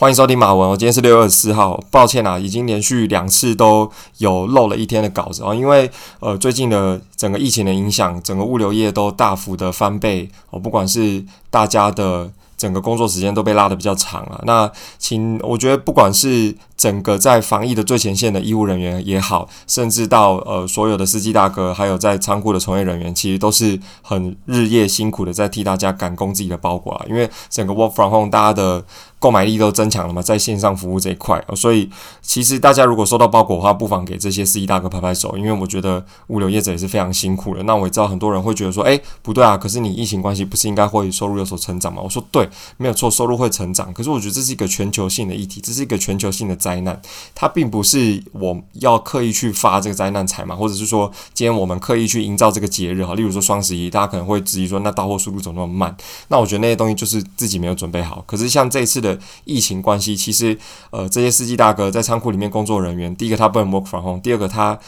欢迎收听马文，我今天是六月二十四号，抱歉啊，已经连续两次都有漏了一天的稿子哦，因为呃最近的整个疫情的影响，整个物流业都大幅的翻倍哦，不管是大家的。整个工作时间都被拉得比较长啊。那请我觉得，不管是整个在防疫的最前线的医护人员也好，甚至到呃所有的司机大哥，还有在仓库的从业人员，其实都是很日夜辛苦的在替大家赶工自己的包裹啊。因为整个 work from home，大家的购买力都增强了嘛，在线上服务这一块，所以其实大家如果收到包裹的话，不妨给这些司机大哥拍拍手，因为我觉得物流业者也是非常辛苦的。那我也知道很多人会觉得说，诶，不对啊，可是你疫情关系不是应该会收入有所成长吗？我说对。没有错，收入会成长。可是我觉得这是一个全球性的议题，这是一个全球性的灾灾难。它并不是我要刻意去发这个灾难财嘛，或者是说今天我们刻意去营造这个节日哈。例如说双十一，大家可能会质疑说，那到货速度怎么那么慢？那我觉得那些东西就是自己没有准备好。可是像这次的疫情关系，其实呃这些司机大哥在仓库里面工作人员，第一个他不能 work from home，第二个他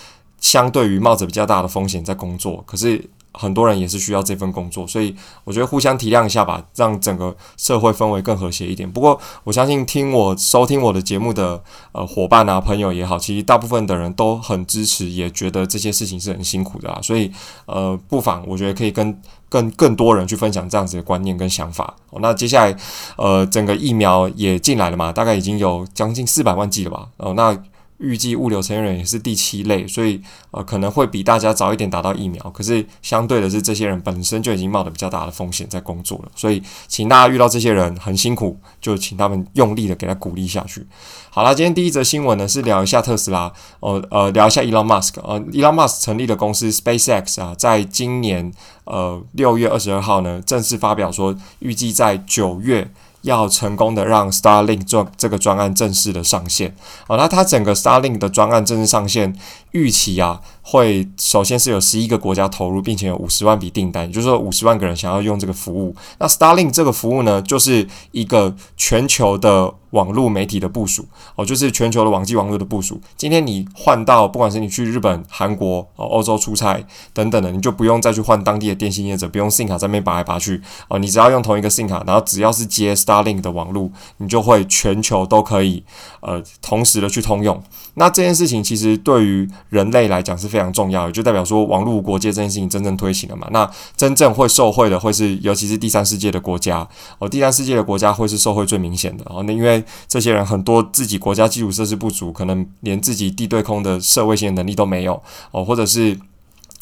相对于冒着比较大的风险在工作，可是。很多人也是需要这份工作，所以我觉得互相体谅一下吧，让整个社会氛围更和谐一点。不过我相信听我收听我的节目的呃伙伴啊朋友也好，其实大部分的人都很支持，也觉得这些事情是很辛苦的啊。所以呃不妨我觉得可以跟更更多人去分享这样子的观念跟想法。那接下来呃整个疫苗也进来了嘛，大概已经有将近四百万剂了吧？哦那。预计物流从业人员也是第七类，所以呃可能会比大家早一点打到疫苗。可是相对的是，这些人本身就已经冒着比较大的风险在工作了。所以，请大家遇到这些人很辛苦，就请他们用力的给他鼓励下去。好啦，今天第一则新闻呢是聊一下特斯拉，呃呃聊一下 Elon Musk。呃，Elon Musk 成立的公司 SpaceX 啊，在今年呃六月二十二号呢正式发表说，预计在九月。要成功的让 Starlink 做这个专案正式的上线，好，那它整个 Starlink 的专案正式上线预期啊，会首先是有十一个国家投入，并且有五十万笔订单，也就是说五十万个人想要用这个服务。那 Starlink 这个服务呢，就是一个全球的。网络媒体的部署哦，就是全球的网际网络的部署。今天你换到，不管是你去日本、韩国、哦欧洲出差等等的，你就不用再去换当地的电信业者，不用 SIM 卡在那边拔来拔去哦，你只要用同一个 SIM 卡，然后只要是接 Starlink 的网络，你就会全球都可以呃同时的去通用。那这件事情其实对于人类来讲是非常重要的，就代表说网络国界这件事情真正推行了嘛。那真正会受惠的会是，尤其是第三世界的国家哦，第三世界的国家会是受惠最明显的哦。那因为这些人很多自己国家基础设施不足，可能连自己地对空的社会性能力都没有哦，或者是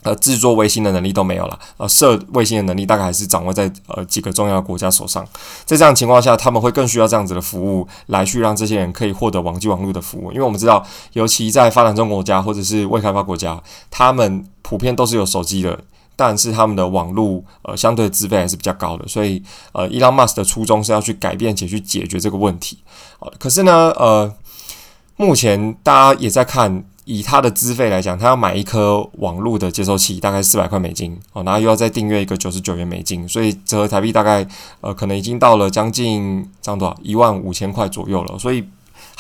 呃制作卫星的能力都没有了，呃设卫星的能力大概还是掌握在呃几个重要的国家手上。在这样情况下，他们会更需要这样子的服务来去让这些人可以获得网际网络的服务，因为我们知道，尤其在发展中国家或者是未开发国家，他们普遍都是有手机的。但是他们的网络呃相对的资费还是比较高的，所以呃，Elon Musk 的初衷是要去改变且去解决这个问题。好，可是呢，呃，目前大家也在看，以他的资费来讲，他要买一颗网络的接收器，大概四百块美金哦，然后又要再订阅一个九十九元美金，所以折合台币大概呃可能已经到了将近这样多少一万五千块左右了，所以。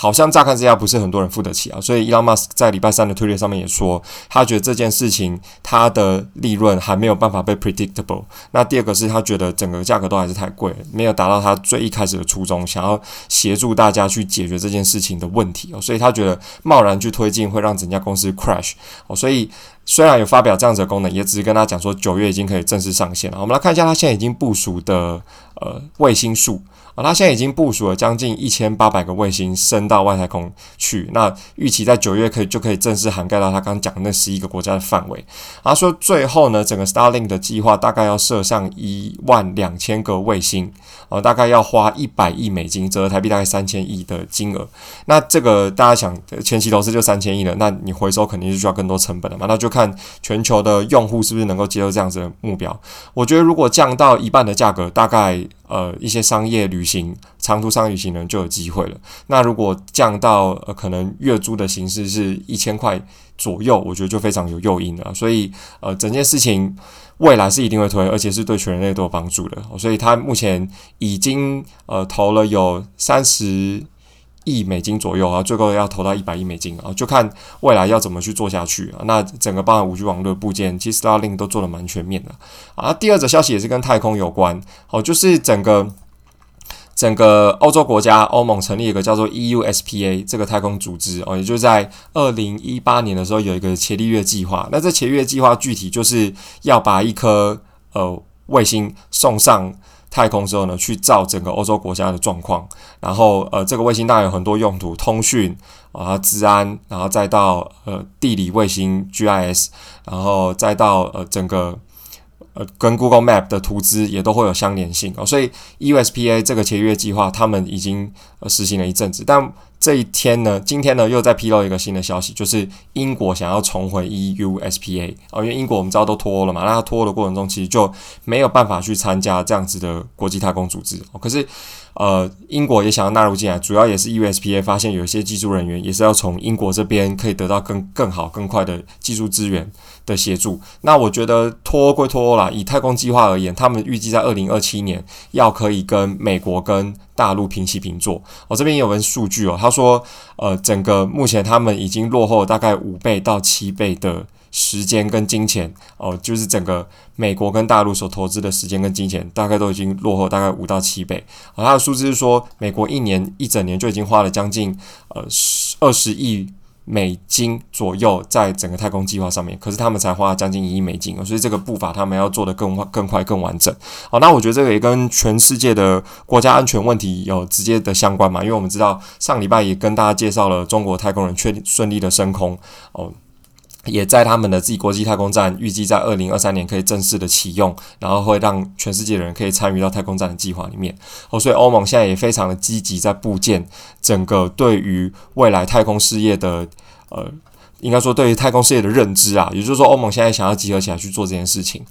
好像乍看之下不是很多人付得起啊，所以 Elon Musk 在礼拜三的推特上面也说，他觉得这件事情他的利润还没有办法被 predictable。那第二个是他觉得整个价格都还是太贵，没有达到他最一开始的初衷，想要协助大家去解决这件事情的问题哦，所以他觉得贸然去推进会让整家公司 crash 哦，所以虽然有发表这样子的功能，也只是跟他讲说九月已经可以正式上线了。我们来看一下他现在已经部署的呃卫星数。啊，他现在已经部署了将近一千八百个卫星升到外太空去，那预期在九月可以就可以正式涵盖到他刚刚讲的那十一个国家的范围。他说最后呢，整个 Starlink 的计划大概要设上一万两千个卫星，呃，大概要花一百亿美金，折合台币大概三千亿的金额。那这个大家想前期投资就三千亿了，那你回收肯定是需要更多成本的嘛？那就看全球的用户是不是能够接受这样子的目标。我觉得如果降到一半的价格，大概。呃，一些商业旅旅行、长途商旅行人就有机会了。那如果降到呃，可能月租的形式是一千块左右，我觉得就非常有诱因了。所以，呃，整件事情未来是一定会推，而且是对全人类都有帮助的。所以，他目前已经呃投了有三十亿美金左右啊，最高要投到一百亿美金啊，就看未来要怎么去做下去啊。那整个包含五 G 网络部件，其实阿林都做得蛮全面的啊。第二则消息也是跟太空有关，哦，就是整个整个欧洲国家欧盟成立一个叫做 EUSPA 这个太空组织哦，也就在二零一八年的时候有一个伽利略计划。那这伽利略计划具体就是要把一颗呃卫星送上太空之后呢，去照整个欧洲国家的状况。然后呃，这个卫星当然有很多用途，通讯啊、治安，然后再到呃地理卫星 GIS，然后再到呃整个。呃，跟 Google Map 的图资也都会有相连性哦，所以 USPA 这个签约计划，他们已经呃实行了一阵子，但这一天呢，今天呢又在披露一个新的消息，就是英国想要重回 EUSPA 哦，因为英国我们知道都脱欧了嘛，那它脱欧的过程中其实就没有办法去参加这样子的国际太空组织哦，可是。呃，英国也想要纳入进来，主要也是 USPA 发现有一些技术人员也是要从英国这边可以得到更更好、更快的技术资源的协助。那我觉得脱归脱欧啦，以太空计划而言，他们预计在二零二七年要可以跟美国跟大陆平起平坐。我、这边有份数据哦，他说，呃，整个目前他们已经落后大概五倍到七倍的。时间跟金钱哦，就是整个美国跟大陆所投资的时间跟金钱，大概都已经落后大概五到七倍。而、哦、他的数字是说，美国一年一整年就已经花了将近呃二十亿美金左右在整个太空计划上面，可是他们才花了将近一亿美金，所以这个步伐他们要做得更快、更快、更完整。好、那我觉得这个也跟全世界的国家安全问题有直接的相关嘛，因为我们知道上礼拜也跟大家介绍了中国太空人确顺利的升空哦。也在他们的自己国际太空站，预计在二零二三年可以正式的启用，然后会让全世界的人可以参与到太空站的计划里面。哦，所以欧盟现在也非常的积极在布建整个对于未来太空事业的，呃，应该说对于太空事业的认知啊，也就是说欧盟现在想要集合起来去做这件事情。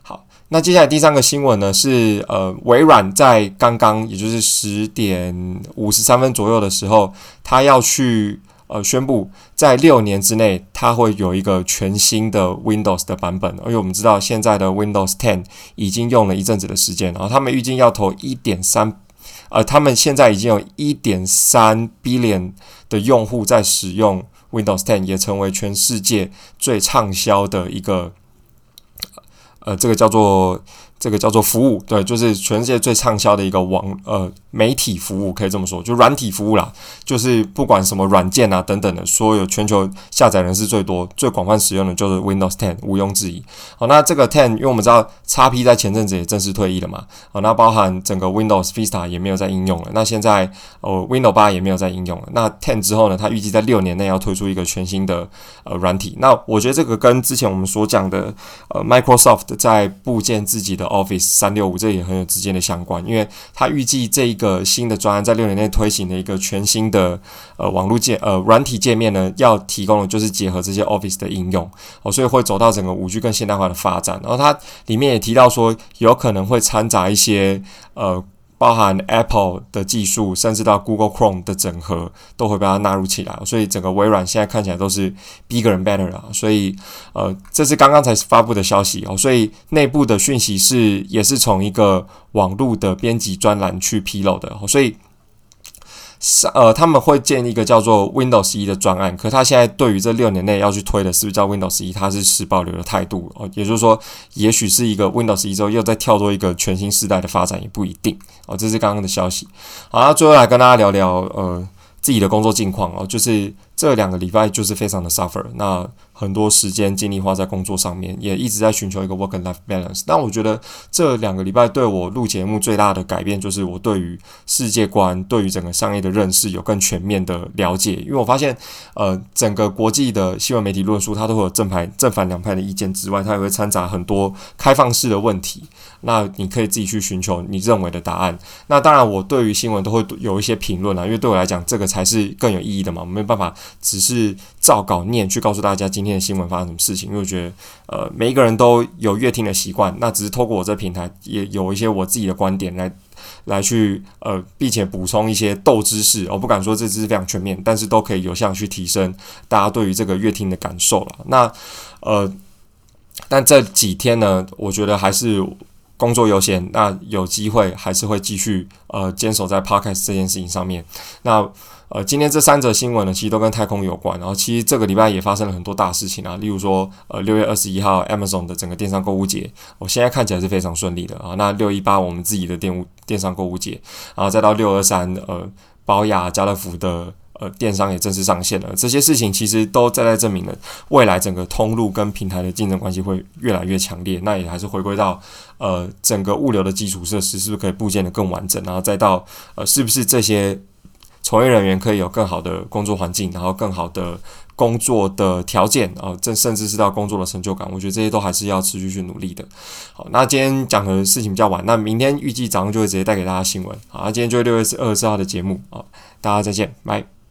好，那接下来第三个新闻呢是，呃，微软在刚刚也就是十点五十三分左右的时候，他要去。呃，宣布在六年之内，它会有一个全新的 Windows 的版本。因为我们知道现在的 Windows 10已经用了一阵子的时间，然后他们预计要投一点三，呃，他们现在已经有一点三 billion 的用户在使用 Windows 10，也成为全世界最畅销的一个，呃，这个叫做。这个叫做服务，对，就是全世界最畅销的一个网呃媒体服务，可以这么说，就软体服务啦，就是不管什么软件啊等等的，所有全球下载人士最多、最广泛使用的就是 Windows 10，毋庸置疑。好，那这个10，因为我们知道 XP 在前阵子也正式退役了嘛，好，那包含整个 Windows Vista 也没有在应用了，那现在呃 Windows 8也没有在应用了，那10之后呢，它预计在六年内要推出一个全新的呃软体。那我觉得这个跟之前我们所讲的呃 Microsoft 在部件自己的 Office 三六五，这也很有之间的相关，因为它预计这一个新的专案在六年内推行的一个全新的呃网络界呃软体界面呢，要提供的就是结合这些 Office 的应用哦，所以会走到整个五 G 更现代化的发展。然后它里面也提到说，有可能会掺杂一些呃。包含 Apple 的技术，甚至到 Google Chrome 的整合，都会把它纳入起来。所以整个微软现在看起来都是 bigger and better 啊。所以，呃，这是刚刚才发布的消息哦。所以内部的讯息是，也是从一个网络的编辑专栏去披露的。所以。呃，他们会建一个叫做 Windows 11的专案，可他现在对于这六年内要去推的是不是叫 Windows 11，他是持保留的态度哦。也就是说，也许是一个 Windows 11之后又再跳多一个全新世代的发展也不一定哦。这是刚刚的消息。好，那最后来跟大家聊聊呃自己的工作近况哦，就是这两个礼拜就是非常的 suffer。那很多时间精力花在工作上面，也一直在寻求一个 work and life balance。但我觉得这两个礼拜对我录节目最大的改变，就是我对于世界观、对于整个商业的认识有更全面的了解。因为我发现，呃，整个国际的新闻媒体论述，它都会有正派、正反两派的意见之外，它也会掺杂很多开放式的问题。那你可以自己去寻求你认为的答案。那当然，我对于新闻都会有一些评论啊，因为对我来讲，这个才是更有意义的嘛。我没有办法只是照稿念去告诉大家今。天的新闻发生什么事情？因为我觉得，呃，每一个人都有阅听的习惯，那只是透过我这平台，也有一些我自己的观点来来去，呃，并且补充一些豆知识。我不敢说这知识非常全面，但是都可以有效去提升大家对于这个阅听的感受了。那，呃，但这几天呢，我觉得还是。工作优先，那有机会还是会继续呃坚守在 Podcast 这件事情上面。那呃，今天这三则新闻呢，其实都跟太空有关。然后，其实这个礼拜也发生了很多大事情啊，例如说，呃，六月二十一号，Amazon 的整个电商购物节，我现在看起来是非常顺利的啊。那六一八，我们自己的电物电商购物节，然后再到六二三，呃，宝雅、家乐福的呃电商也正式上线了。这些事情其实都在在证明了，未来整个通路跟平台的竞争关系会越来越强烈。那也还是回归到，呃，整个物流的基础设施是不是可以布建得更完整，然后再到，呃，是不是这些。从业人员可以有更好的工作环境，然后更好的工作的条件，啊，这甚至是到工作的成就感，我觉得这些都还是要持续去努力的。好，那今天讲的事情比较晚，那明天预计早上就会直接带给大家新闻。好，那今天就六月二十四号的节目，好，大家再见，拜。